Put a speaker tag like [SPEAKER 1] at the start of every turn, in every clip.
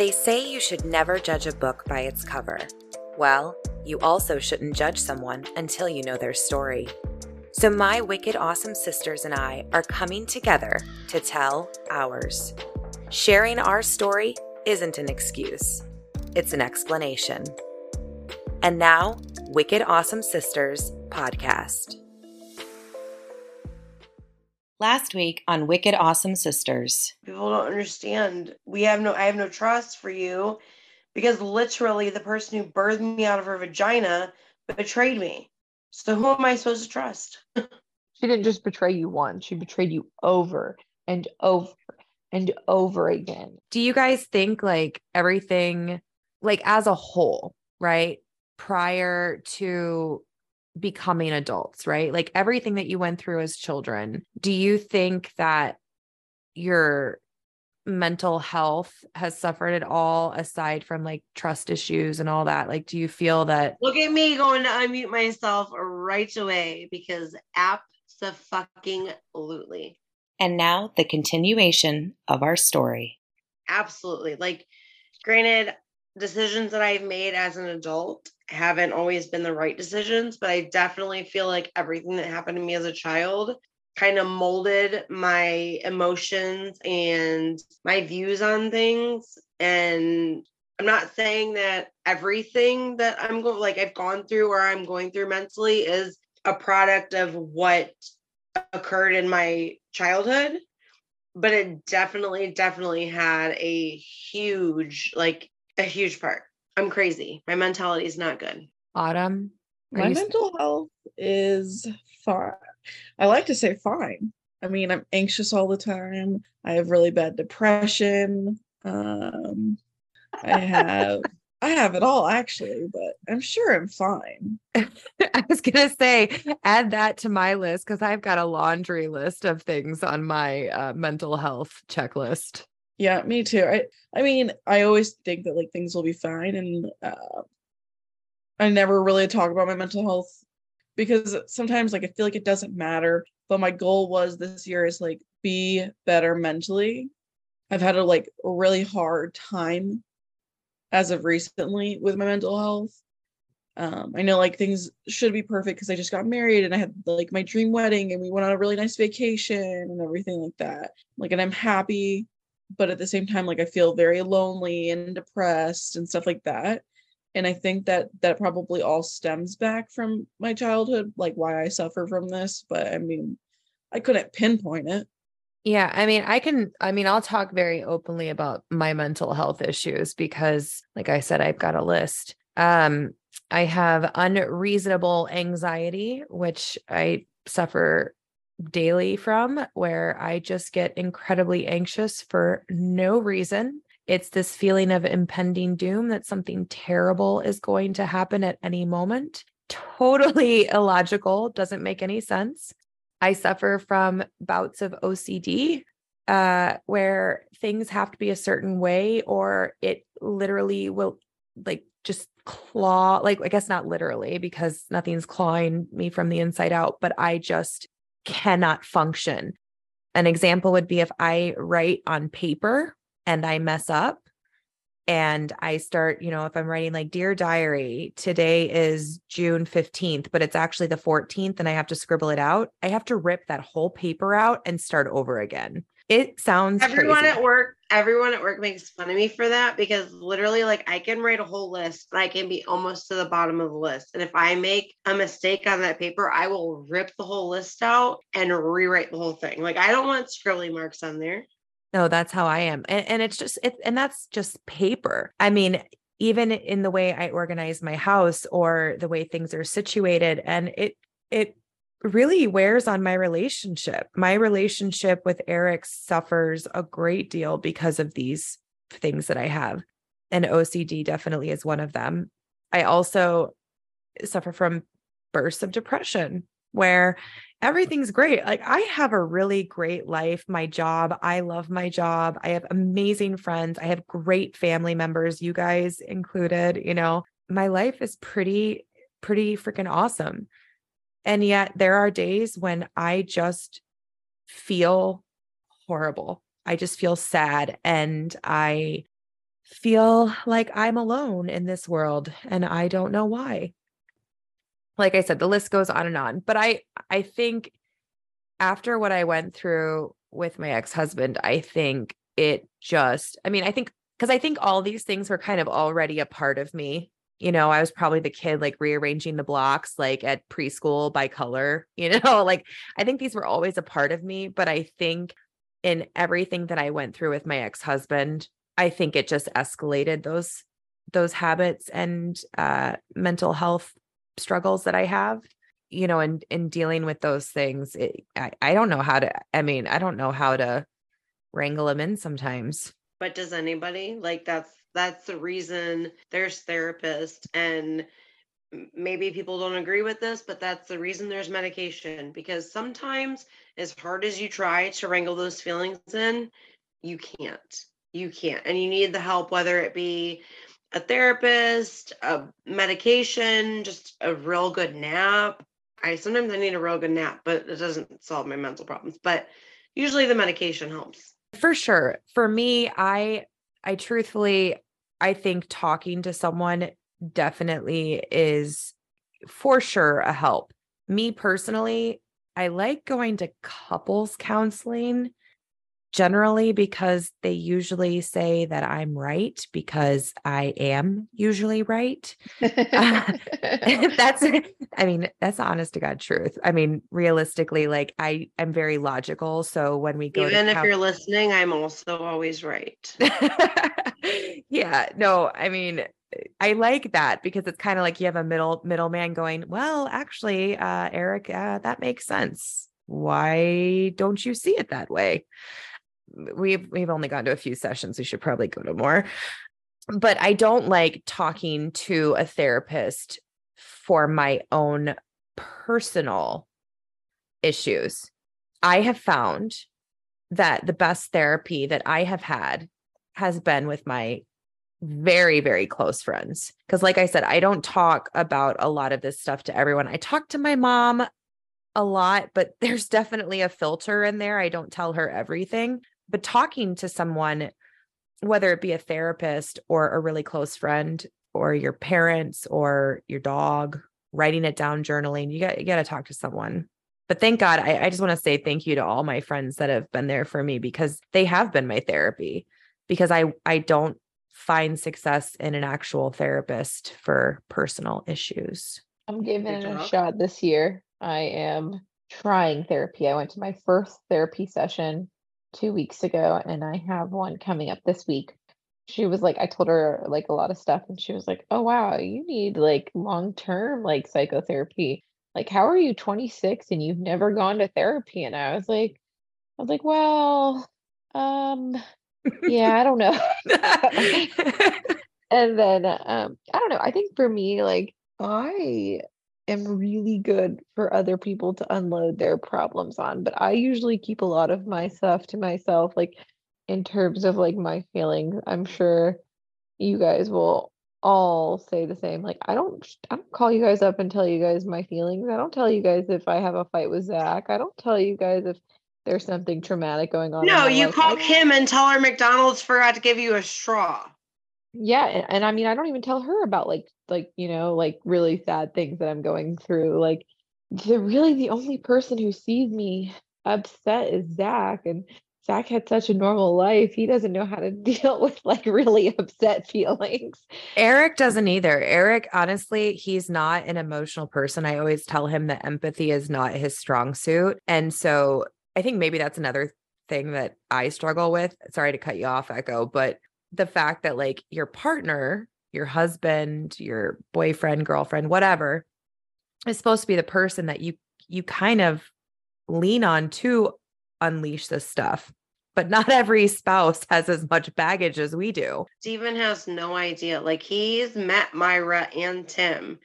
[SPEAKER 1] They say you should never judge a book by its cover. Well, you also shouldn't judge someone until you know their story. So, my wicked awesome sisters and I are coming together to tell ours. Sharing our story isn't an excuse, it's an explanation. And now, Wicked Awesome Sisters podcast. Last week on Wicked Awesome Sisters.
[SPEAKER 2] People don't understand. We have no I have no trust for you because literally the person who birthed me out of her vagina betrayed me. So who am I supposed to trust?
[SPEAKER 3] she didn't just betray you once, she betrayed you over and over and over again.
[SPEAKER 1] Do you guys think like everything like as a whole, right? Prior to becoming adults, right? Like everything that you went through as children, do you think that your mental health has suffered at all aside from like trust issues and all that? Like, do you feel that?
[SPEAKER 2] Look at me going to unmute myself right away because absolutely.
[SPEAKER 1] And now the continuation of our story.
[SPEAKER 2] Absolutely. Like, granted, decisions that I've made as an adult haven't always been the right decisions, but I definitely feel like everything that happened to me as a child kind of molded my emotions and my views on things. And I'm not saying that everything that I'm going like I've gone through or I'm going through mentally is a product of what occurred in my childhood, but it definitely, definitely had a huge, like a huge part. I'm crazy. My mentality is not good.
[SPEAKER 1] Autumn.
[SPEAKER 4] My mental health is fine. I like to say fine. I mean, I'm anxious all the time. I have really bad depression. Um, I have I have it all actually, but I'm sure I'm fine.
[SPEAKER 1] I was gonna say add that to my list because I've got a laundry list of things on my uh, mental health checklist.
[SPEAKER 4] Yeah, me too. I I mean, I always think that like things will be fine, and uh, I never really talk about my mental health because sometimes like I feel like it doesn't matter. But my goal was this year is like be better mentally. I've had a like really hard time as of recently with my mental health. Um, I know like things should be perfect because I just got married and I had like my dream wedding and we went on a really nice vacation and everything like that. Like, and I'm happy, but at the same time, like I feel very lonely and depressed and stuff like that. And I think that that probably all stems back from my childhood, like why I suffer from this. But I mean, I couldn't pinpoint it.
[SPEAKER 1] Yeah, I mean, I can I mean, I'll talk very openly about my mental health issues because like I said I've got a list. Um I have unreasonable anxiety which I suffer daily from where I just get incredibly anxious for no reason. It's this feeling of impending doom that something terrible is going to happen at any moment. Totally illogical, doesn't make any sense. I suffer from bouts of OCD uh, where things have to be a certain way or it literally will like just claw like i guess not literally because nothing's clawing me from the inside out but i just cannot function an example would be if i write on paper and i mess up and I start, you know, if I'm writing like Dear Diary, today is June 15th, but it's actually the 14th and I have to scribble it out, I have to rip that whole paper out and start over again. It sounds
[SPEAKER 2] everyone
[SPEAKER 1] crazy.
[SPEAKER 2] at work, everyone at work makes fun of me for that because literally, like, I can write a whole list and I can be almost to the bottom of the list. And if I make a mistake on that paper, I will rip the whole list out and rewrite the whole thing. Like, I don't want scribbly marks on there.
[SPEAKER 1] No, that's how I am. And, and it's just, it, and that's just paper. I mean, even in the way I organize my house or the way things are situated, and it, it really wears on my relationship. My relationship with Eric suffers a great deal because of these things that I have. And OCD definitely is one of them. I also suffer from bursts of depression where everything's great. Like I have a really great life, my job, I love my job. I have amazing friends. I have great family members, you guys included, you know. My life is pretty pretty freaking awesome. And yet there are days when I just feel horrible. I just feel sad and I feel like I'm alone in this world and I don't know why. Like I said, the list goes on and on, but I I think after what I went through with my ex-husband, I think it just I mean, I think because I think all these things were kind of already a part of me. You know, I was probably the kid like rearranging the blocks like at preschool by color, you know, like I think these were always a part of me, but I think in everything that I went through with my ex-husband, I think it just escalated those those habits and uh mental health struggles that I have you know in in dealing with those things it, I, I don't know how to i mean i don't know how to wrangle them in sometimes.
[SPEAKER 2] But does anybody like that's that's the reason there's therapists and maybe people don't agree with this but that's the reason there's medication because sometimes as hard as you try to wrangle those feelings in you can't you can't and you need the help whether it be a therapist a medication just a real good nap I sometimes I need a real good nap, but it doesn't solve my mental problems. But usually the medication helps.
[SPEAKER 1] For sure. For me, I I truthfully I think talking to someone definitely is for sure a help. Me personally, I like going to couples counseling generally because they usually say that I'm right because I am usually right. uh, that's I mean, that's honest to God truth. I mean, realistically, like I am very logical. So when we go
[SPEAKER 2] even if count- you're listening, I'm also always right.
[SPEAKER 1] yeah, no, I mean, I like that because it's kind of like you have a middle middleman going, well, actually, uh, Eric, uh, that makes sense. Why don't you see it that way? We've we've only gone to a few sessions. We should probably go to more. But I don't like talking to a therapist for my own personal issues. I have found that the best therapy that I have had has been with my very, very close friends. Because, like I said, I don't talk about a lot of this stuff to everyone. I talk to my mom a lot, but there's definitely a filter in there. I don't tell her everything but talking to someone whether it be a therapist or a really close friend or your parents or your dog writing it down journaling you got you got to talk to someone. But thank god I, I just want to say thank you to all my friends that have been there for me because they have been my therapy. Because i i don't find success in an actual therapist for personal issues.
[SPEAKER 3] I'm giving it a shot this year. I am trying therapy. I went to my first therapy session two weeks ago, and I have one coming up this week. She was like, I told her like a lot of stuff, and she was like, Oh, wow, you need like long term like psychotherapy. Like, how are you 26 and you've never gone to therapy? And I was like, I was like, Well, um, yeah, I don't know. and then um, I don't know. I think for me, like, I am really good for other people to unload their problems on, but I usually keep a lot of my stuff to myself, like in terms of like my feelings. I'm sure you guys will all say the same. Like I don't I don't call you guys up and tell you guys my feelings. I don't tell you guys if I have a fight with Zach. I don't tell you guys if there's something traumatic going on.
[SPEAKER 2] No, you life. call Kim and tell her McDonald's forgot to give you a straw.
[SPEAKER 3] Yeah, and, and I mean I don't even tell her about like like you know like really sad things that i'm going through like the really the only person who sees me upset is zach and zach had such a normal life he doesn't know how to deal with like really upset feelings.
[SPEAKER 1] Eric doesn't either eric honestly he's not an emotional person i always tell him that empathy is not his strong suit and so i think maybe that's another thing that i struggle with sorry to cut you off echo but the fact that like your partner your husband, your boyfriend, girlfriend, whatever, is supposed to be the person that you you kind of lean on to unleash this stuff. But not every spouse has as much baggage as we do.
[SPEAKER 2] Steven has no idea. Like he's met Myra and Tim,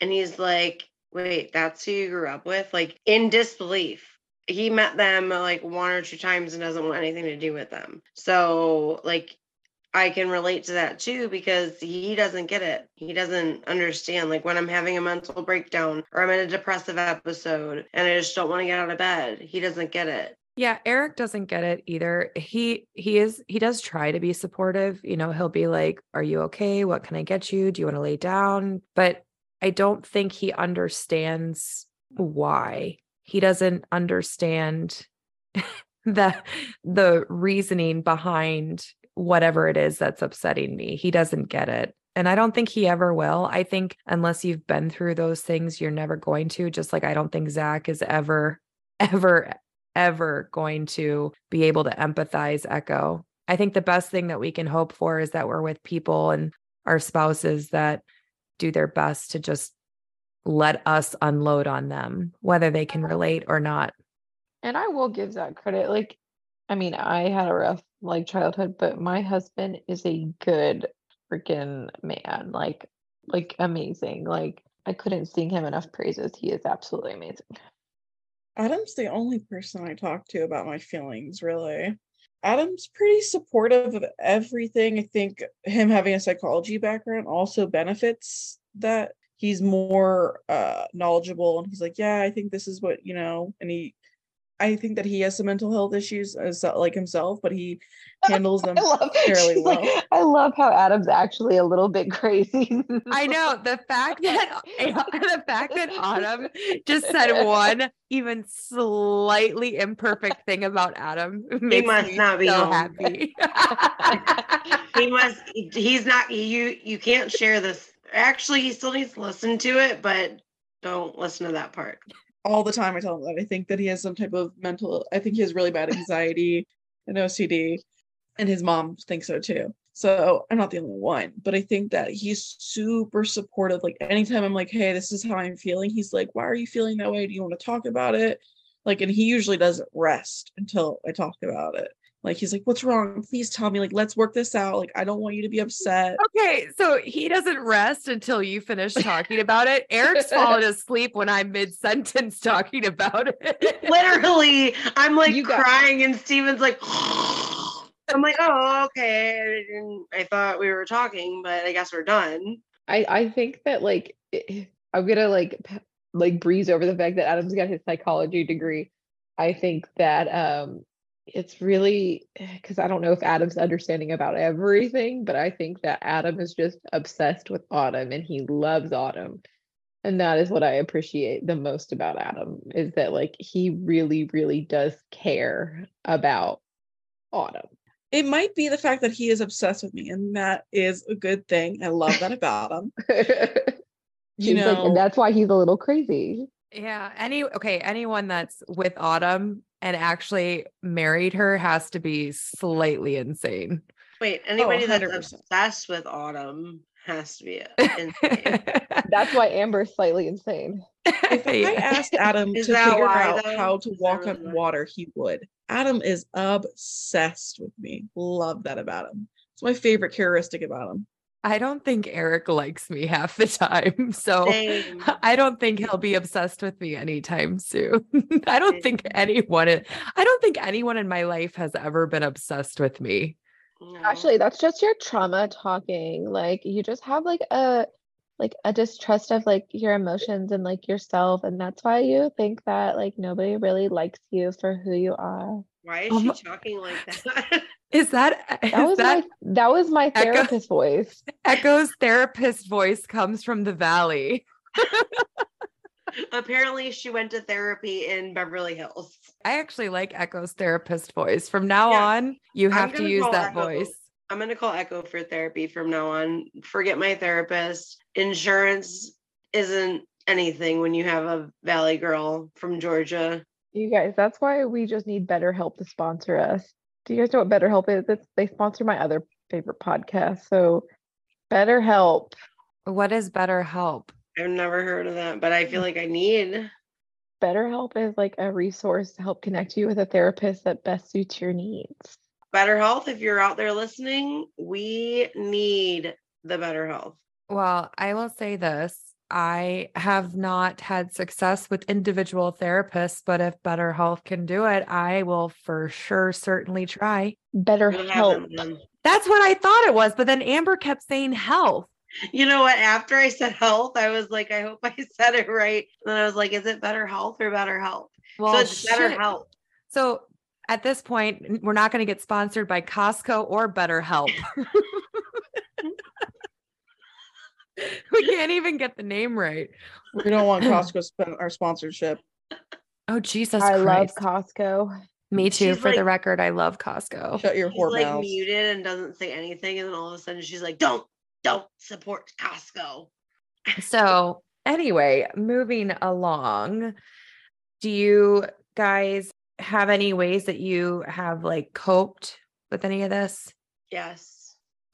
[SPEAKER 2] and he's like, wait, that's who you grew up with? Like in disbelief he met them like one or two times and doesn't want anything to do with them. So like I can relate to that too because he doesn't get it. He doesn't understand. Like when I'm having a mental breakdown or I'm in a depressive episode and I just don't want to get out of bed, he doesn't get it.
[SPEAKER 1] Yeah, Eric doesn't get it either. He he is he does try to be supportive. You know, he'll be like, "Are you okay? What can I get you? Do you want to lay down?" But I don't think he understands why. He doesn't understand the the reasoning behind whatever it is that's upsetting me. He doesn't get it. And I don't think he ever will. I think unless you've been through those things, you're never going to. Just like I don't think Zach is ever, ever, ever going to be able to empathize Echo. I think the best thing that we can hope for is that we're with people and our spouses that do their best to just let us unload on them, whether they can relate or not.
[SPEAKER 3] And I will give that credit. Like, I mean, I had a rough like childhood, but my husband is a good freaking man. Like, like amazing. Like, I couldn't sing him enough praises. He is absolutely amazing.
[SPEAKER 4] Adam's the only person I talk to about my feelings, really. Adam's pretty supportive of everything. I think him having a psychology background also benefits that he's more uh knowledgeable and he's like, yeah, I think this is what, you know, and he I think that he has some mental health issues as uh, like himself, but he handles them
[SPEAKER 3] I love,
[SPEAKER 4] fairly well.
[SPEAKER 3] like, I love how Adam's actually a little bit crazy.
[SPEAKER 1] I know the fact that the fact that Autumn just said one even slightly imperfect thing about Adam makes
[SPEAKER 2] must
[SPEAKER 1] me
[SPEAKER 2] not be
[SPEAKER 1] so
[SPEAKER 2] home.
[SPEAKER 1] happy.
[SPEAKER 2] he must he's not you you can't share this actually he still needs to listen to it but don't listen to that part
[SPEAKER 4] all the time I tell him that I think that he has some type of mental I think he has really bad anxiety and OCD and his mom thinks so too. So I'm not the only one, but I think that he's super supportive. Like anytime I'm like, hey, this is how I'm feeling, he's like, why are you feeling that way? Do you want to talk about it? Like, and he usually doesn't rest until I talk about it. Like he's like, what's wrong? Please tell me. Like, let's work this out. Like, I don't want you to be upset.
[SPEAKER 1] okay, so he doesn't rest until you finish talking about it. Eric's fallen asleep when I'm mid sentence talking about it.
[SPEAKER 2] literally i'm like
[SPEAKER 3] You
[SPEAKER 2] crying and steven's like i'm like oh okay I, didn't, I thought we were talking but i guess we're done
[SPEAKER 3] I I think that like i- I'm gonna like like breeze over the fact that Adam's got his psychology degree. I think that um it's really because I don't know if Adam's understanding about everything, but I think that Adam is just obsessed with Autumn and he loves Autumn. And that is what I appreciate the most about Adam is that like he really, really does care about Autumn.
[SPEAKER 4] It might be the fact that he is obsessed with me, and that is a good thing. I love that about him. You
[SPEAKER 3] He's like,
[SPEAKER 4] know,
[SPEAKER 3] and that's why he's a little crazy.
[SPEAKER 1] Yeah. Any okay, anyone that's with Autumn and actually married her has to be slightly insane.
[SPEAKER 2] wait oh, anybody that's obsessed with autumn has to be insane.
[SPEAKER 3] That's why Amber's slightly insane.
[SPEAKER 4] if I
[SPEAKER 1] Yeah.
[SPEAKER 4] asked Adam
[SPEAKER 2] Is
[SPEAKER 4] to figure
[SPEAKER 2] why,
[SPEAKER 4] out
[SPEAKER 2] though?
[SPEAKER 4] how to
[SPEAKER 2] Is
[SPEAKER 4] walk
[SPEAKER 2] really
[SPEAKER 4] on
[SPEAKER 2] why?
[SPEAKER 4] water, he would. Adam is obsessed with me. Love that about him. It's my favorite characteristic about him.
[SPEAKER 1] I don't think Eric likes me half the time. So
[SPEAKER 2] Same.
[SPEAKER 1] I don't think he'll be obsessed with me anytime soon. I don't think anyone i- I don't think anyone in my life has ever been obsessed with me.
[SPEAKER 3] Actually, that's just your trauma talking. Like you just have like a like a distrust of like your emotions and like yourself, and that's why you think that like nobody really likes you for who you are.
[SPEAKER 2] why is
[SPEAKER 1] Um,
[SPEAKER 2] she talking like that
[SPEAKER 1] Is that is
[SPEAKER 3] That was
[SPEAKER 1] that
[SPEAKER 3] my that was my
[SPEAKER 1] Echo-
[SPEAKER 3] therapist voice.
[SPEAKER 1] Echo's therapist voice comes from the valley?
[SPEAKER 2] apparently she went to therapy in beverly hills
[SPEAKER 1] I actually like Echo's therapist voice. From now
[SPEAKER 2] Yeah,
[SPEAKER 1] on, you have to use that
[SPEAKER 2] Echo.
[SPEAKER 1] voice.
[SPEAKER 2] I'm gonna call Echo for therapy from now on. Forget my therapist. Insurance isn't anything when you have a Valley girl from Georgia.
[SPEAKER 3] You guys, that's why we just need BetterHelp to sponsor us. Do you guys know what BetterHelp is? It's, they sponsor my other favorite podcast. So BetterHelp.
[SPEAKER 1] What is better help?
[SPEAKER 2] I've never heard of that, but I
[SPEAKER 1] Mm.
[SPEAKER 2] feel like I need.
[SPEAKER 3] BetterHelp is like a resource to help connect you with a therapist that best suits your needs.
[SPEAKER 2] Better health. If you're out there listening, we need the better health.
[SPEAKER 1] Well, I will say this. I have not had success with individual therapists, but if Better Health can do it, I will for sure certainly try.
[SPEAKER 3] Better Health. Mm-hmm.
[SPEAKER 1] That's what I thought it was, but then Amber kept saying health.
[SPEAKER 2] You know what? After I said health, I was like, I hope I said it right. And then I was like, is it better health or better health?
[SPEAKER 1] Well,
[SPEAKER 2] so it's better health.
[SPEAKER 1] So at this point, we're not going to get sponsored by Costco or Better BetterHelp. we can't even get the name right.
[SPEAKER 4] We don't want Costco spend our sponsorship.
[SPEAKER 1] Oh, Jesus
[SPEAKER 3] I love Costco.
[SPEAKER 1] Me too.
[SPEAKER 2] She's
[SPEAKER 1] For the record, I love Costco.
[SPEAKER 4] Shut your
[SPEAKER 2] He's
[SPEAKER 4] whore
[SPEAKER 2] like
[SPEAKER 4] mouth.
[SPEAKER 2] muted and doesn't say anything, and then all of a sudden she's like, "Don't, don't support Costco."
[SPEAKER 1] So, anyway, moving along, do you guys have any ways that you have like coped with any of this?
[SPEAKER 2] Yes,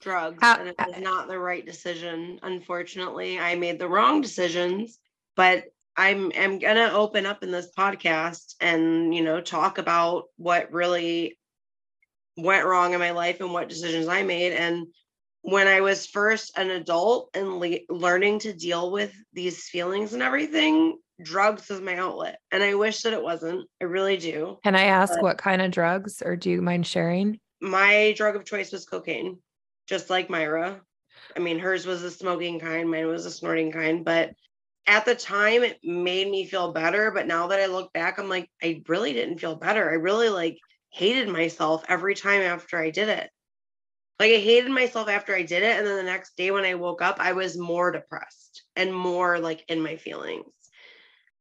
[SPEAKER 2] drugs,
[SPEAKER 1] How-
[SPEAKER 2] and it was not the right decision. Unfortunately, I made the wrong decisions, but I'm am gonna open up in this podcast and you know talk about what really went wrong in my life and what decisions I made. And when I was first an adult and le- learning to deal with these feelings and everything, drugs was my outlet, and I wish that it wasn't. I really do.
[SPEAKER 1] Can I ask
[SPEAKER 2] But-
[SPEAKER 1] what kind of drugs or do you mind sharing?
[SPEAKER 2] my drug of choice was cocaine, just like Myra. I mean, hers was a smoking kind, mine was a snorting kind, but at the time it made me feel better. But now that I look back, I'm like, I really didn't feel better. I really like hated myself every time after I did it. Like I hated myself after I did it. And then the next day when I woke up, I was more depressed and more like in my feelings.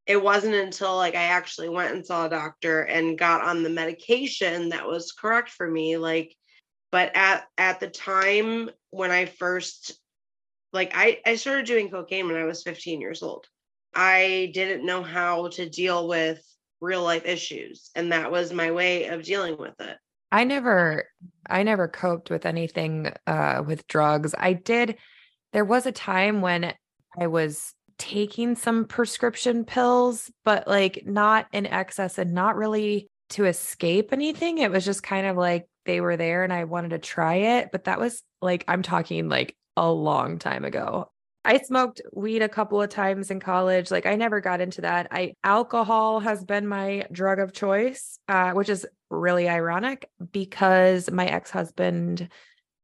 [SPEAKER 2] It wasn't until like I actually went and saw a doctor and got on the medication that was correct for me. Like, but at at the time when I first like I, I started doing cocaine when I was 15 years old. I didn't know how to deal with real life issues. And that was my way of dealing with it.
[SPEAKER 1] I never I never coped with anything uh with drugs. I did there was a time when I was taking some prescription pills, but like not in excess and not really to escape anything. It was just kind of like they were there and I wanted to try it, but that was like I'm talking like a long time ago. I smoked weed a couple of times in college. Like I never got into that. I alcohol has been my drug of choice, uh, which is really ironic because my ex-husband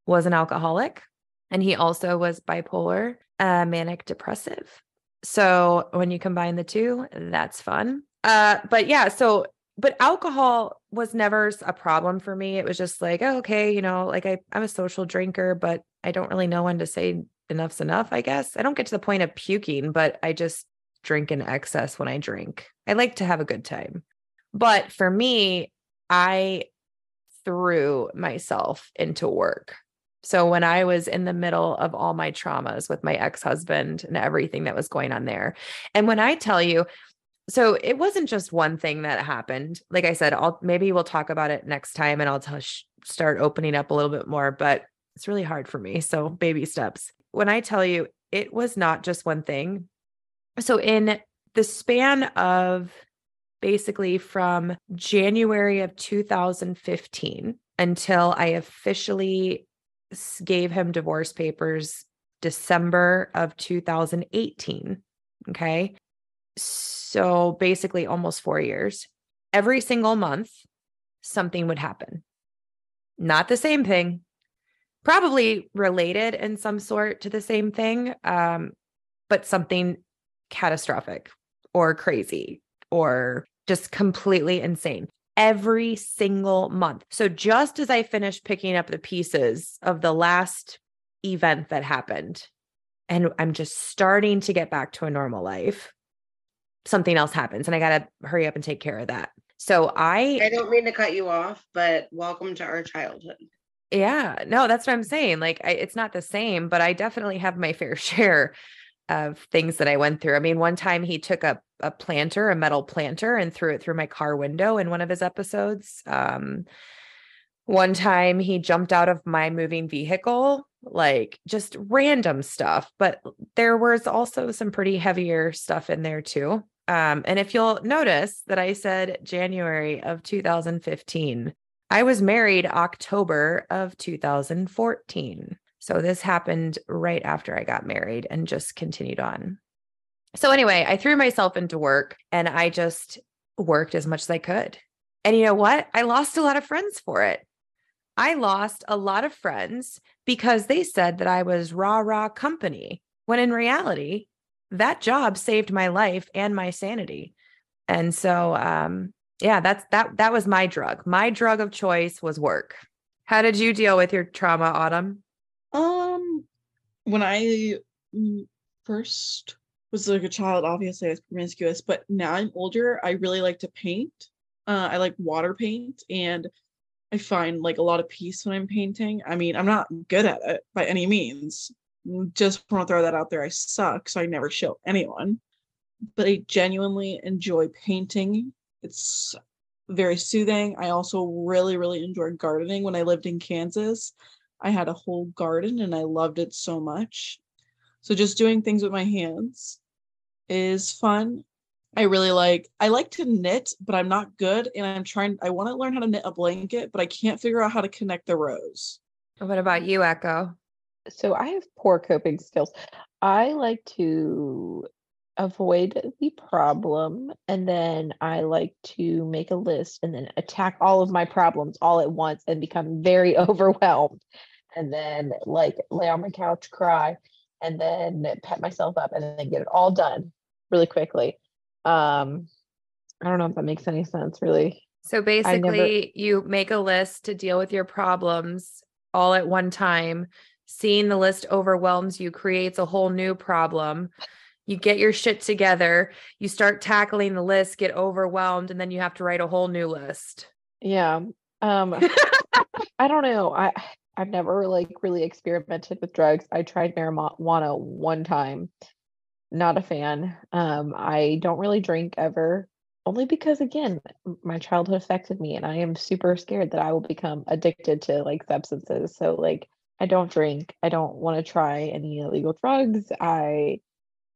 [SPEAKER 1] was an alcoholic and he also was bipolar, uh, manic depressive. So when you combine the two, that's fun. Uh, but yeah, so but alcohol was never a problem for me. It was just like, oh, okay, you know, like I, I'm a social drinker, but I don't really know when to say enough's enough, I guess. I don't get to the point of puking, but I just drink in excess when I drink. I like to have a good time. But for me, I threw myself into work. So when I was in the middle of all my traumas with my ex-husband and everything that was going on there. And when I tell you, so it wasn't just one thing that happened. Like I said, I'll maybe we'll talk about it next time and I'll sh- start opening up a little bit more, but it's really hard for me. So baby steps. When I tell you it was not just one thing. So in the span of basically from January of 2015 until I officially gave him divorce papers December of 2018. Okay. So basically almost four years. Every single month, something would happen. Not the same thing, probably related in some sort to the same thing, um, but something catastrophic or crazy or just completely insane every single month. So just as I finished picking up the pieces of the last event that happened, and I'm just starting to get back to a normal life, something else happens and I got to hurry up and take care of that. So
[SPEAKER 2] I
[SPEAKER 1] I,
[SPEAKER 2] don't mean to cut you off, but welcome to our childhood.
[SPEAKER 1] yeah, no, that's what I'm saying. Like, I, it's not the same, but I definitely have my fair share of things that I went through. I mean, one time he took a, a planter, a metal planter, and threw it through my car window in one of his episodes. Um, one time he jumped out of my moving vehicle, like just random stuff. But there was also some pretty heavier stuff in there too. Um, and if you'll notice that I said January of 2015, I was married October of 2014. So this happened right after I got married and just continued on. So anyway, I threw myself into work and I just worked as much as I could. And you know what? I lost a lot of friends for it. I lost a lot of friends because they said that I was rah rah company, when in reality, that job saved my life and my sanity. And so, um, yeah, that's that that was my drug. My drug of choice was work. How did you deal with your trauma, Autumn?
[SPEAKER 4] Um, when I mm, first was like a child, obviously I was promiscuous, but now I'm older, I really like to paint. Uh, I like water paint and I find like a lot of peace when I'm painting. I mean, I'm not good at it by any means. Just want to throw that out there. I suck, so I never show anyone. But I genuinely enjoy painting. It's very soothing. I also really, really enjoy gardening. When I lived in Kansas, I had a whole garden and I loved it so much. So just doing things with my hands is fun. I really like I like to knit, but I'm not good and I'm trying I want to learn how to knit a blanket, but I can't figure out how to connect the rows.
[SPEAKER 1] What about you, Echo?
[SPEAKER 3] So I have poor coping skills. I like to avoid the problem and then I like to make a list and then attack all of my problems all at once and become very overwhelmed. And then like lay on my couch, cry, and then pet myself up and then get it all done really quickly. Um I don't know if that makes any sense really.
[SPEAKER 1] So
[SPEAKER 3] never-
[SPEAKER 1] basically, you make a list to deal with your problems all at one time. Seeing the list overwhelms you, creates a whole new problem. You get your shit together, you start tackling the list, get overwhelmed, and then you have to write a whole new list.
[SPEAKER 3] Yeah. Um I don't know. I I've never like really experimented with drugs. I tried marijuana one time. Not a fan. Um I don't really drink ever. Only because again, my childhood affected me and I am super scared that I will become addicted to like substances. So like I don't drink. I don't want to try any illegal drugs. I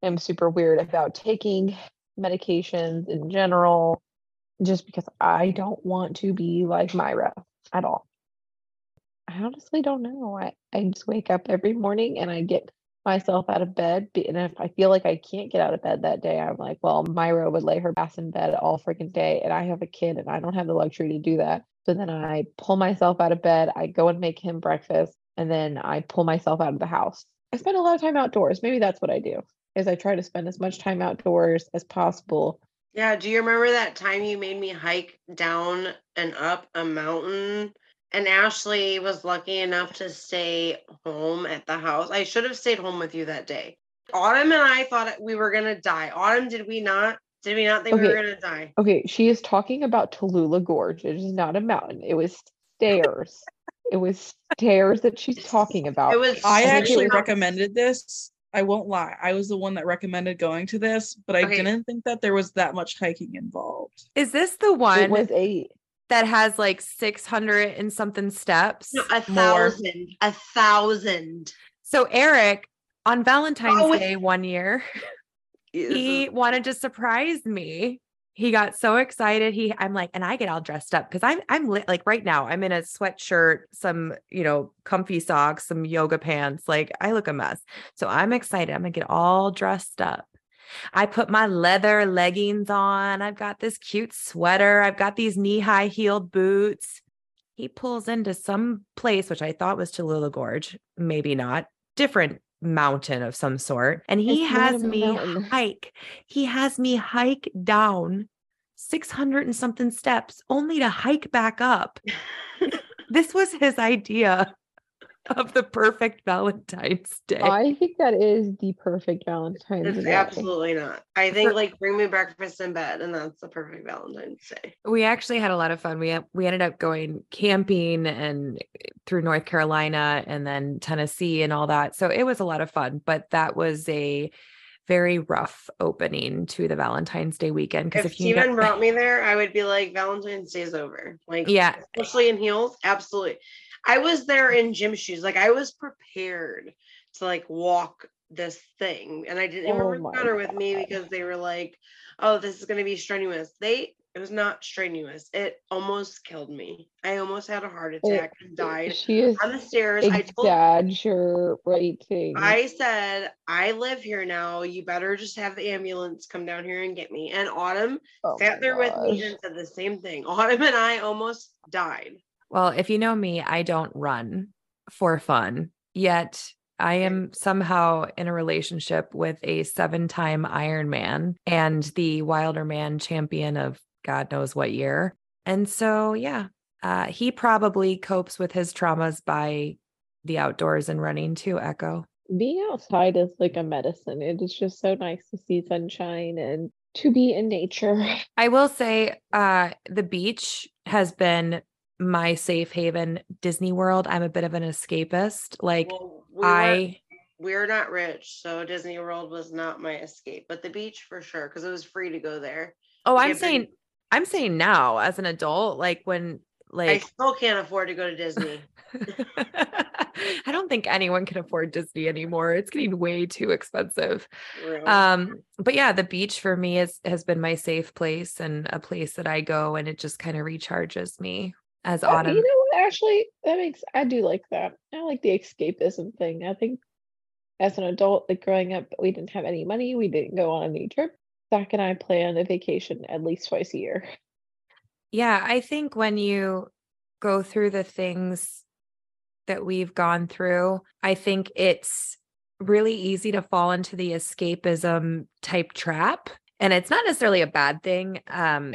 [SPEAKER 3] am super weird about taking medications in general just because I don't want to be like Myra at all. I honestly don't know. I, I just wake up every morning and I get myself out of bed. And if I feel like I can't get out of bed that day, I'm like, well, Myra would lay her ass in bed all freaking day. And I have a kid and I don't have the luxury to do that. So then I pull myself out of bed. I go and make him breakfast and then I pull myself out of the house. I spend a lot of time outdoors. Maybe that's what I do is I try to spend as much time outdoors as possible.
[SPEAKER 2] Yeah, do you remember that time you made me hike down and up a mountain? And Ashley was lucky enough to stay home at the house. I should have stayed home with you that day. Autumn and I thought we were gonna die. Autumn, did we not? Did we not think we were gonna die?
[SPEAKER 3] Okay, she is talking about Tallulah Gorge. It is not a mountain. It was stairs. It was stairs that she's talking about.
[SPEAKER 2] It was
[SPEAKER 4] I actually recommended this. I won't lie. I was the one that recommended going to this, but I
[SPEAKER 2] Okay.
[SPEAKER 4] didn't think that there was that much hiking involved.
[SPEAKER 1] Is this the
[SPEAKER 3] It
[SPEAKER 1] one
[SPEAKER 3] was a
[SPEAKER 1] that has like 600 and something steps?
[SPEAKER 2] No, a
[SPEAKER 4] More.
[SPEAKER 2] thousand. A thousand.
[SPEAKER 1] So, Eric, on Valentine's
[SPEAKER 2] Oh,
[SPEAKER 1] Day one year, he wanted to surprise me. He got so excited. He, I'm like, and I get all dressed up because I'm, I'm lit. Like right now, I'm in a sweatshirt, some, you know, comfy socks, some yoga pants. Like I look a mess. So I'm excited. I'm gonna get all dressed up. I put my leather leggings on. I've got this cute sweater. I've got these knee high heeled boots. He pulls into some place, which I thought was Tallulah Gorge, maybe not, different mountain of some sort. And he
[SPEAKER 3] It's
[SPEAKER 1] has me
[SPEAKER 3] mountain.
[SPEAKER 1] hike. He has me hike down 600 and something steps only to hike back up. This was his idea of the perfect Valentine's Day.
[SPEAKER 3] I think that is the perfect Valentine's
[SPEAKER 2] It's
[SPEAKER 3] Day.
[SPEAKER 2] absolutely not. I think like bring me breakfast in bed, and that's the perfect Valentine's Day.
[SPEAKER 1] we actually had a lot of fun. We we ended up going camping and through North Carolina and then Tennessee and all that. So it was a lot of fun, but that was a very rough opening to the Valentine's Day weekend because
[SPEAKER 2] If,
[SPEAKER 1] if, you
[SPEAKER 2] Steven
[SPEAKER 1] know,
[SPEAKER 2] brought me there, I would be like, Valentine's Day's over. Like,
[SPEAKER 1] yeah,
[SPEAKER 2] especially in heels. Absolutely. I was there in gym shoes. Like, I was prepared to like walk this thing. And I didn't even
[SPEAKER 3] Oh
[SPEAKER 2] Connor with me because they were like, oh, this is going to be strenuous. They, it was not strenuous. It almost killed me. I almost had a heart attack and died
[SPEAKER 3] She is
[SPEAKER 2] on the stairs. I told
[SPEAKER 3] exaggerating.
[SPEAKER 2] I said, I live here now. You better just have the ambulance come down here and get me. And Autumn
[SPEAKER 3] Oh
[SPEAKER 2] sat there with me and said the same thing. Autumn and I almost died.
[SPEAKER 1] Well, if you know me, I don't run for fun, yet I am somehow in a relationship with a seven time Ironman and the Wilder Man champion of God knows what year. And so, yeah, uh, he probably copes with his traumas by the outdoors and running too, Echo.
[SPEAKER 3] Being outside is like a medicine. It is just so nice to see sunshine and to be in nature.
[SPEAKER 1] I will say uh, the beach has been my safe haven. Disney World, I'm a bit of an escapist. Like,
[SPEAKER 2] Well, we
[SPEAKER 1] I
[SPEAKER 2] we're not rich, so Disney World was not my escape, but the beach for sure because it was free to go there.
[SPEAKER 1] Oh, I'm saying, I'm saying now as an adult, like when, like I
[SPEAKER 2] still can't afford to go to Disney.
[SPEAKER 1] I don't think anyone can afford Disney anymore. It's getting way too expensive.
[SPEAKER 2] Real.
[SPEAKER 1] Um, but yeah, the beach for me is has been my safe place and a place that I go and it just kind of recharges me as
[SPEAKER 3] Uh,
[SPEAKER 1] autumn.
[SPEAKER 3] You know what? Actually, that makes I do like that. I like the escapism thing. I think as an adult, like growing up, we didn't have any money. We didn't go on any trip. Zach and I plan a vacation at least twice a year.
[SPEAKER 1] Yeah, I think when you go through the things that we've gone through, I think it's really easy to fall into the escapism type trap. And it's not necessarily a bad thing. Um,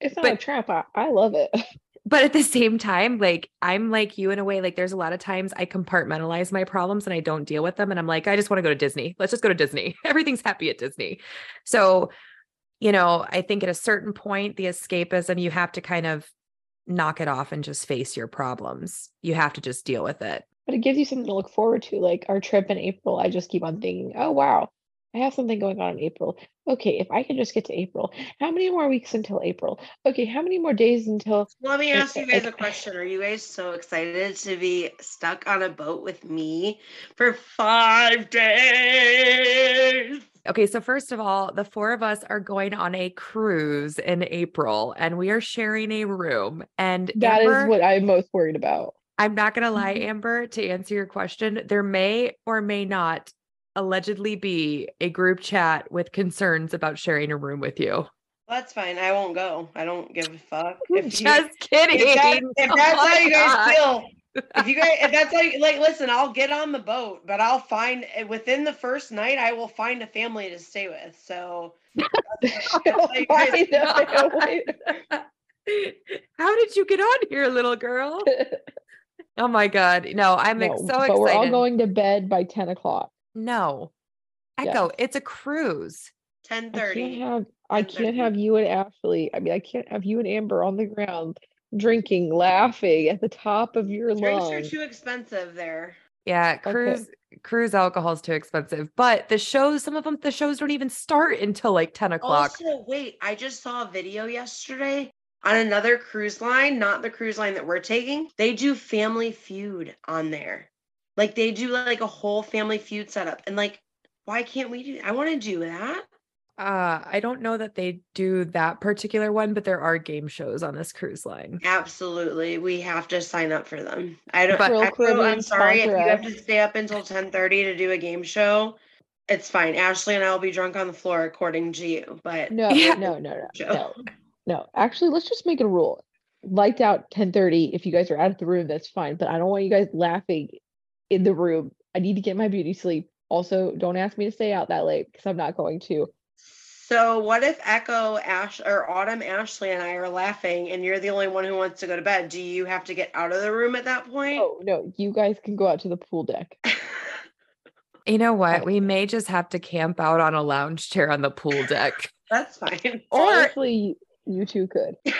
[SPEAKER 3] It's not a
[SPEAKER 1] But-
[SPEAKER 3] trap. I, I love it.
[SPEAKER 1] but at the same time, like I'm like you in a way, like there's a lot of times I compartmentalize my problems and I don't deal with them. And I'm like, I just want to go to Disney. Let's just go to Disney. Everything's happy at Disney. So, you know, I think at a certain point, the escapism, you have to kind of knock it off and just face your problems. You have to just deal with it.
[SPEAKER 3] But it gives you something to look forward to. Like our trip in April, I just keep on thinking, oh, wow, I have something going on in April. Okay, if I can just get to April, how many more weeks until April? Okay, how many more days until
[SPEAKER 2] Let me ask you guys a question. Are you guys so excited to be stuck on a boat with me for five days?
[SPEAKER 1] Okay, so first of all, the four of us are going on a cruise in April and we are sharing a room. And
[SPEAKER 3] That is
[SPEAKER 1] Amber-
[SPEAKER 3] what I'm most worried about.
[SPEAKER 1] I'm not going to lie,
[SPEAKER 3] Mhm.
[SPEAKER 1] Amber, to answer your question. There may or may not allegedly be a group chat with concerns about sharing a room with you.
[SPEAKER 2] That's fine. I won't go. I don't give a fuck. If, you,
[SPEAKER 1] Just kidding.
[SPEAKER 2] if, that- if
[SPEAKER 1] Oh
[SPEAKER 2] that's how you guys
[SPEAKER 1] God.
[SPEAKER 2] feel, if you guys, if that's how you like, listen, I'll get on the boat, but I'll find eh, within the first night, I will find a family to stay with. So, that's how
[SPEAKER 3] Why
[SPEAKER 2] guys-
[SPEAKER 3] the hell? Wait.
[SPEAKER 1] How did you get on here, little girl? Oh my God. No, I'm ex-
[SPEAKER 3] No,
[SPEAKER 1] so
[SPEAKER 3] but
[SPEAKER 1] excited.
[SPEAKER 3] we're all going to bed by 10 o'clock.
[SPEAKER 1] No. Echo, it's a cruise.
[SPEAKER 2] ten
[SPEAKER 3] I can't
[SPEAKER 2] thirty.
[SPEAKER 3] have I can't have you and Ashley. I mean, I can't have you and Amber on the ground drinking, laughing at the top of your lungs.
[SPEAKER 2] Drinks are too expensive there.
[SPEAKER 1] Yeah, cruise cruise alcohol is too expensive. But the shows, some of them, the shows don't even start until like 10 o'clock.
[SPEAKER 2] Also, wait, I just saw a video yesterday on another cruise line, not the cruise line that we're taking. They do Family Feud on there. Like they do like a whole Family Feud setup. And like, why can't we do I want to do that.
[SPEAKER 1] Uh, I don't know that they do that particular one, but there are game shows on this cruise line.
[SPEAKER 2] Absolutely. We have to sign up for them. I don't
[SPEAKER 1] But-
[SPEAKER 3] Royal
[SPEAKER 2] Echo, I'm
[SPEAKER 3] Caribbean
[SPEAKER 2] sorry if you have to stay up until 10:30 to do a game show. It's fine. Ashley and I will be drunk on the floor according to you. But
[SPEAKER 3] No,
[SPEAKER 1] Yeah.
[SPEAKER 3] no, no, no, no, no. Actually, let's just make it a rule. Lights out 10:30. If you guys are out of the room, that's fine. But I don't want you guys laughing in the room. I need to get my beauty sleep. Also, don't ask me to stay out that late because I'm not going to.
[SPEAKER 2] So what if Echo Ash or Autumn Ashley and I are laughing and you're the only one who wants to go to bed? Do you have to get out of the room at that point?
[SPEAKER 3] Oh no, you guys can go out to the pool deck.
[SPEAKER 1] You know what? We may just have to camp out on a lounge chair on the pool deck.
[SPEAKER 2] That's fine.
[SPEAKER 1] Or
[SPEAKER 3] Honestly, you two could.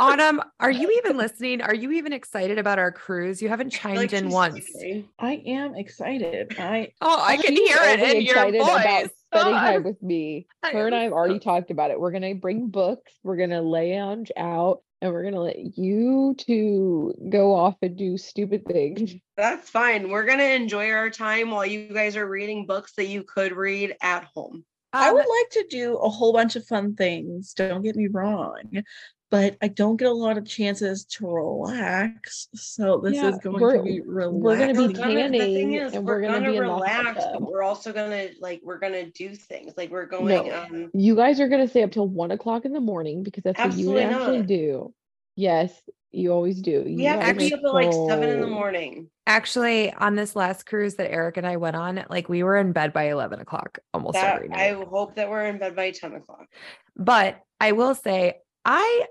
[SPEAKER 1] Autumn, are you even listening? Are you even excited about our cruise? You haven't chimed
[SPEAKER 2] like
[SPEAKER 1] in once.
[SPEAKER 2] sleeping.
[SPEAKER 4] I am excited. I
[SPEAKER 1] Oh, I can hear it
[SPEAKER 3] overly
[SPEAKER 1] in your
[SPEAKER 3] excited about spending
[SPEAKER 1] Oh,
[SPEAKER 3] time with me.
[SPEAKER 1] I
[SPEAKER 3] Her and I have already talked about it. We're gonna bring books. We're gonna lounge out, and we're gonna let you two go off and do stupid things.
[SPEAKER 2] That's fine. We're gonna enjoy our time while you guys are reading books that you could read at home.
[SPEAKER 4] I
[SPEAKER 1] Um,
[SPEAKER 4] would like to do a whole bunch of fun things. Don't get me wrong, but I don't get a lot of chances to relax. So this
[SPEAKER 3] Yeah,
[SPEAKER 4] is going to be
[SPEAKER 3] we're gonna be
[SPEAKER 4] relaxing.
[SPEAKER 2] gonna- the thing
[SPEAKER 3] tanning,
[SPEAKER 2] is,
[SPEAKER 3] and
[SPEAKER 2] we're,
[SPEAKER 3] we're gonna
[SPEAKER 2] gonna,
[SPEAKER 3] be in the hot
[SPEAKER 2] relax, but we're also gonna like we're gonna do things. Like we're going
[SPEAKER 3] No.
[SPEAKER 2] um
[SPEAKER 3] You guys are gonna stay up till one o'clock in the morning because that's what you actually
[SPEAKER 2] not.
[SPEAKER 3] do. Yes, you always do.
[SPEAKER 2] we
[SPEAKER 3] You
[SPEAKER 2] have to
[SPEAKER 3] guys
[SPEAKER 2] be up at like seven in the morning.
[SPEAKER 1] Actually, on this last cruise that Eric and I went on, like we were in bed by 11 o'clock almost
[SPEAKER 2] That
[SPEAKER 1] every
[SPEAKER 2] I hope that we're in bed by 10 o'clock.
[SPEAKER 1] But I will say, I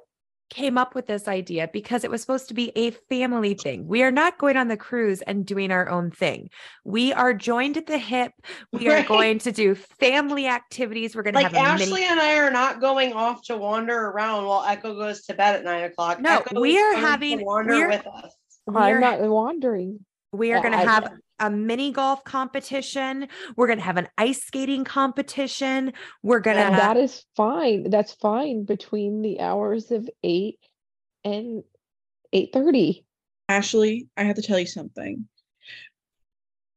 [SPEAKER 1] came up with this idea because it was supposed to be a family thing. We are not going on the cruise and doing our own thing. We are joined at the hip. We are
[SPEAKER 2] Right.
[SPEAKER 1] going to do family activities. We're going to
[SPEAKER 2] Like
[SPEAKER 1] have
[SPEAKER 2] Ashley
[SPEAKER 1] mini.
[SPEAKER 2] and I are not going off to wander around while Echo goes to bed at nine o'clock.
[SPEAKER 1] No,
[SPEAKER 2] Echo
[SPEAKER 1] we are having-
[SPEAKER 2] wander
[SPEAKER 1] we're-
[SPEAKER 2] with us.
[SPEAKER 1] We are,
[SPEAKER 3] I'm not wandering.
[SPEAKER 1] we are going to
[SPEAKER 3] I-
[SPEAKER 1] have a mini golf competition. We're going to have an ice skating competition. We're going to
[SPEAKER 3] And that is fine. That's fine between the hours of eight and eight thirty.
[SPEAKER 4] Ashley, I have to tell you something.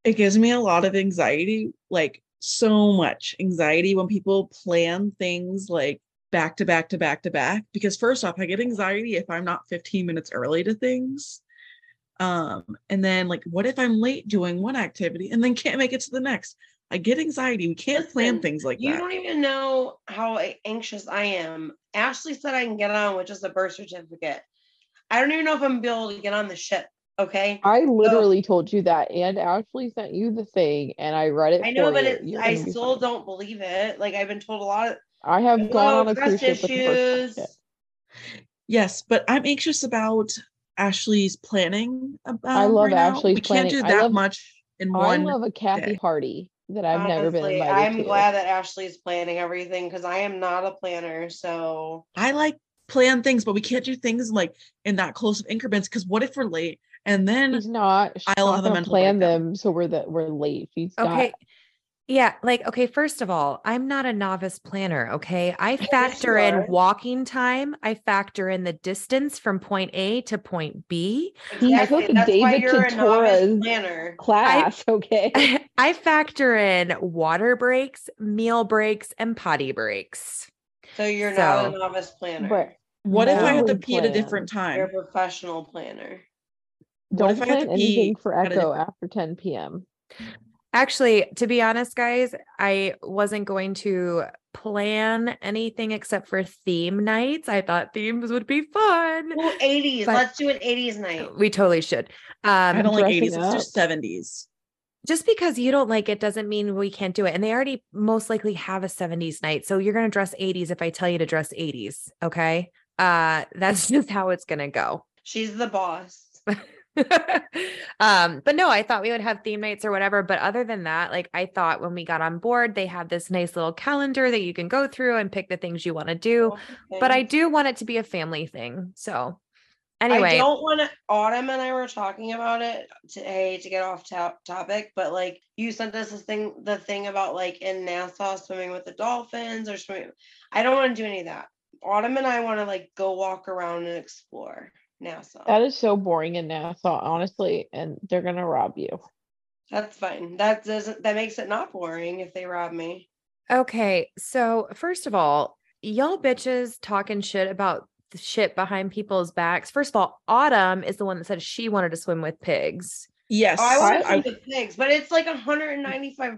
[SPEAKER 4] It gives me a lot of anxiety, like so much anxiety when people plan things like back to back to back to back. Because first off, I get anxiety if I'm not 15 minutes early to things. Um, and then like, what if I'm late doing one activity and then can't make it to the next? I get anxiety. We can't plan things like
[SPEAKER 2] You
[SPEAKER 4] that.
[SPEAKER 2] don't even know how anxious I am. Ashley said I can get on with just a birth certificate. I don't even know if I'm gonna be able to get on the ship. Okay.
[SPEAKER 3] I literally told you that, and Ashley sent you the thing, and I read it.
[SPEAKER 2] I know,
[SPEAKER 3] for
[SPEAKER 2] but
[SPEAKER 3] you.
[SPEAKER 2] it's, I still
[SPEAKER 3] fine.
[SPEAKER 2] don't believe it. Like I've been told a lot of
[SPEAKER 3] I have
[SPEAKER 2] Oh,
[SPEAKER 3] gone on a
[SPEAKER 2] trust
[SPEAKER 3] cruise ship with the
[SPEAKER 2] issues.
[SPEAKER 3] first
[SPEAKER 4] Yes, but I'm anxious about Ashley's planning. About I um,
[SPEAKER 3] love
[SPEAKER 4] right now.
[SPEAKER 3] Ashley's
[SPEAKER 4] We can't do that
[SPEAKER 3] love-
[SPEAKER 4] much in
[SPEAKER 3] I
[SPEAKER 4] one.
[SPEAKER 3] I love a Kathy
[SPEAKER 4] day.
[SPEAKER 3] Hardy that I've never been
[SPEAKER 2] honestly,
[SPEAKER 3] invited
[SPEAKER 2] I'm
[SPEAKER 3] to.
[SPEAKER 2] glad that Ashley's planning everything because I am not a planner. So
[SPEAKER 4] I like plan things, but we can't do things like in that close of increments because what if we're late and then
[SPEAKER 3] She's not. She's
[SPEAKER 4] I'll
[SPEAKER 3] not
[SPEAKER 4] have a mental
[SPEAKER 3] plan
[SPEAKER 4] breakdown.
[SPEAKER 3] them so we're that we're late. She's
[SPEAKER 1] Okay.
[SPEAKER 3] got
[SPEAKER 1] Yeah, like okay, first of all, I'm not a novice planner, okay? I
[SPEAKER 2] Yes, you
[SPEAKER 1] factor in walking time, I factor in the distance from point A to point B.
[SPEAKER 3] He
[SPEAKER 2] exactly,
[SPEAKER 3] took
[SPEAKER 2] that's why
[SPEAKER 3] David
[SPEAKER 2] you're a novice
[SPEAKER 3] Tatora's
[SPEAKER 2] planner.
[SPEAKER 3] class. okay.
[SPEAKER 1] I factor in water breaks, meal breaks, and potty breaks.
[SPEAKER 2] So you're not a novice planner.
[SPEAKER 3] But
[SPEAKER 4] what if I have to
[SPEAKER 3] Mode
[SPEAKER 4] pee at a different time?
[SPEAKER 2] You're a professional planner.
[SPEAKER 3] Don't
[SPEAKER 4] if I have
[SPEAKER 3] plan
[SPEAKER 4] to pee
[SPEAKER 3] anything for
[SPEAKER 4] at a
[SPEAKER 3] Echo after 10 p.m.
[SPEAKER 1] Actually, to be honest, guys, I wasn't going to plan anything except for theme nights. I thought themes would be fun.
[SPEAKER 2] Ooh, 80s. Let's do an 80s night.
[SPEAKER 1] We totally should. Um,
[SPEAKER 4] I don't like 80s, let's do 70s.
[SPEAKER 1] just because you don't like it doesn't mean we can't do it. And they already most likely have a 70s night. So you're going to dress 80s if I tell you to dress 80s. Okay. Uh, that's just how it's going to go.
[SPEAKER 2] She's the boss.
[SPEAKER 1] um, but no, I thought we would have theme nights or whatever. But other than that, like I thought when we got on board, they have this nice little calendar that you can go through and pick the things you want to do. But I do want it to be a family thing. So anyway, I
[SPEAKER 2] don't want to. Autumn and I were talking about it today to get off top topic, but like you sent us this thing, the thing about like in Nassau swimming with the dolphins or swimming. I don't want to do any of that. Autumn and I want to like go walk around and explore Nassau.
[SPEAKER 3] That is so boring in Nassau, honestly, and they're gonna rob you.
[SPEAKER 2] That's fine. That doesn't. That makes it not boring if they rob me.
[SPEAKER 1] Okay, so first of all, y'all bitches talking shit about the shit behind people's backs. First of all, Autumn is the one that said she wanted to swim with pigs.
[SPEAKER 4] Yes.
[SPEAKER 2] Oh, I want to
[SPEAKER 4] I,
[SPEAKER 2] swim with pigs, but it's like $195.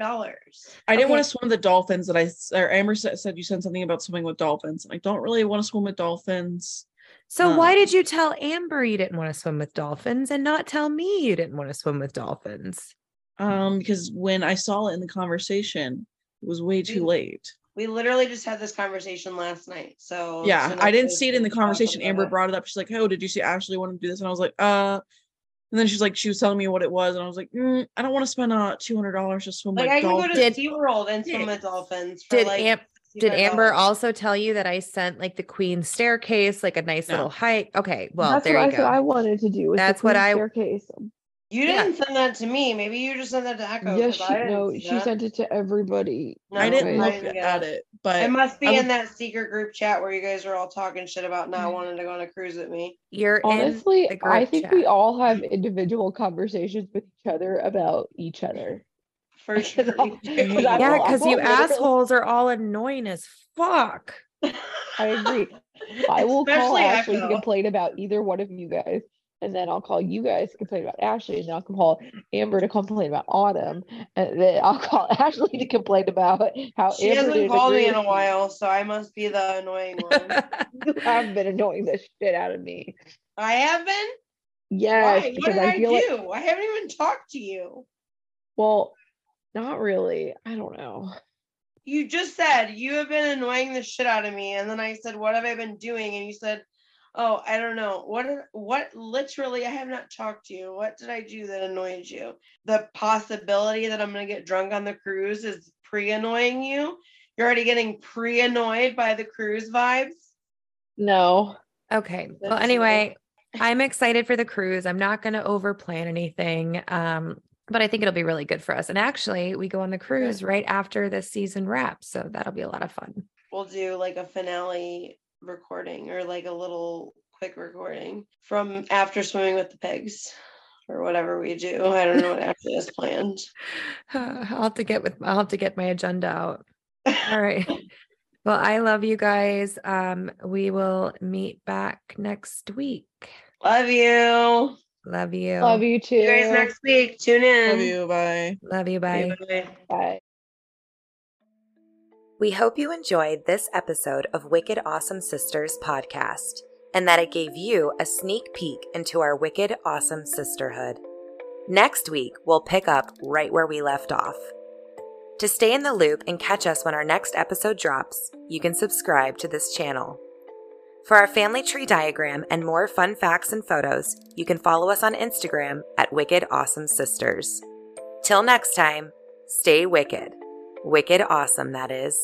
[SPEAKER 4] I didn't want to swim with the dolphins that I s- or Amber said, said you said something about swimming with dolphins. I don't really want to swim with dolphins.
[SPEAKER 1] So why
[SPEAKER 4] Um,
[SPEAKER 1] did you tell Amber you didn't want to swim with dolphins and not tell me you didn't want to swim with dolphins?
[SPEAKER 4] Um, because when I saw it in the conversation, it was way too late.
[SPEAKER 2] We literally just had this conversation last night. So
[SPEAKER 4] yeah,
[SPEAKER 2] so
[SPEAKER 4] I didn't see it in the conversation. Amber
[SPEAKER 2] it.
[SPEAKER 4] brought it up. She's like, "Oh, did you see Ashley want to do this?" And I was like, "Uh." And then she's like, she was telling me what it was, and I was like, mm, "I don't want to spend uh two hundred dollars to swim
[SPEAKER 2] Like
[SPEAKER 4] with
[SPEAKER 2] I can go
[SPEAKER 4] dolphins."
[SPEAKER 2] to
[SPEAKER 1] Did-
[SPEAKER 2] SeaWorld and swim
[SPEAKER 4] Yeah.
[SPEAKER 2] with dolphins for
[SPEAKER 1] Did
[SPEAKER 2] like
[SPEAKER 1] Am- did Amber
[SPEAKER 2] $65.
[SPEAKER 1] also tell you that I sent like the queen staircase, like a nice
[SPEAKER 4] No.
[SPEAKER 1] little hike? Okay, well
[SPEAKER 3] That's
[SPEAKER 1] there
[SPEAKER 3] what
[SPEAKER 1] you
[SPEAKER 3] I
[SPEAKER 1] go.
[SPEAKER 3] said I wanted to do. was the
[SPEAKER 1] That's what
[SPEAKER 3] queen
[SPEAKER 1] I-
[SPEAKER 3] staircase.
[SPEAKER 2] You didn't send that to me. Maybe you just sent that to Echo.
[SPEAKER 3] Yes, she no, she
[SPEAKER 2] that.
[SPEAKER 3] sent it to everybody.
[SPEAKER 2] No,
[SPEAKER 4] I didn't
[SPEAKER 3] I
[SPEAKER 4] look
[SPEAKER 2] didn't get
[SPEAKER 4] at
[SPEAKER 2] it.
[SPEAKER 4] it, but
[SPEAKER 2] It must be
[SPEAKER 4] I
[SPEAKER 2] in that secret group chat where you guys are all talking shit about not mm-hmm. wanting to go on a cruise with me.
[SPEAKER 1] You're in
[SPEAKER 3] Honestly,
[SPEAKER 1] the
[SPEAKER 3] I
[SPEAKER 1] group
[SPEAKER 3] think we all have individual conversations with each other about each other.
[SPEAKER 2] For sure.
[SPEAKER 3] Because I'll- because
[SPEAKER 1] Yeah, because you assholes are all annoying as fuck.
[SPEAKER 3] I agree. I will call Ashley to complain about either one of you guys. And then I'll call you guys to complain about Ashley. And then I'll call Amber to complain about Autumn. And then I'll call Ashley to complain about how
[SPEAKER 2] She
[SPEAKER 3] Amber
[SPEAKER 2] hasn't
[SPEAKER 3] didn't
[SPEAKER 2] called me in a while, so I must be the annoying one.
[SPEAKER 3] You have been annoying the shit out of me.
[SPEAKER 2] I have been?
[SPEAKER 3] Yes,
[SPEAKER 2] Why? What did
[SPEAKER 3] I
[SPEAKER 2] I,
[SPEAKER 3] feel like
[SPEAKER 2] do? I haven't even talked to you.
[SPEAKER 3] well, not really. I don't know.
[SPEAKER 2] you just said you have been annoying the shit out of me. And then I said, What have I been doing? And you said, Oh, I don't know. What what literally I have not talked to you. What did I do that annoyed you? The possibility that I'm gonna get drunk on the cruise is pre-annoying you. You're already getting pre-annoyed by the cruise vibes.
[SPEAKER 3] No.
[SPEAKER 1] Okay.
[SPEAKER 2] That
[SPEAKER 1] Well, anyway, I'm excited for the cruise. I'm not going to over plan anything. Um, but I think it'll be really good for us. And actually, we go on the cruise right after the season wraps. So that'll be a lot of fun.
[SPEAKER 2] We'll do like a finale recording or like a little quick recording from after swimming with the pigs or whatever we do. I don't know what Ashley is planned.
[SPEAKER 1] I'll have to get with I'll have to get my agenda out. All right. Well, I love you guys. Um, we will meet back next week.
[SPEAKER 2] Love you.
[SPEAKER 1] Love you.
[SPEAKER 3] Love you too.
[SPEAKER 2] See you guys next week. Tune in.
[SPEAKER 4] Love you. Bye.
[SPEAKER 1] Love you. Bye.
[SPEAKER 2] Bye.
[SPEAKER 3] Bye.
[SPEAKER 1] We hope you enjoyed this episode of Wicked Awesome Sisters podcast and that it gave you a sneak peek into our wicked awesome sisterhood. Next week, we'll pick up right where we left off. To stay in the loop and catch us when our next episode drops, you can subscribe to this channel. For our family tree diagram and more fun facts and photos, you can follow us on Instagram at Wicked Awesome Sisters. Till next time, stay wicked. Wicked awesome, that is.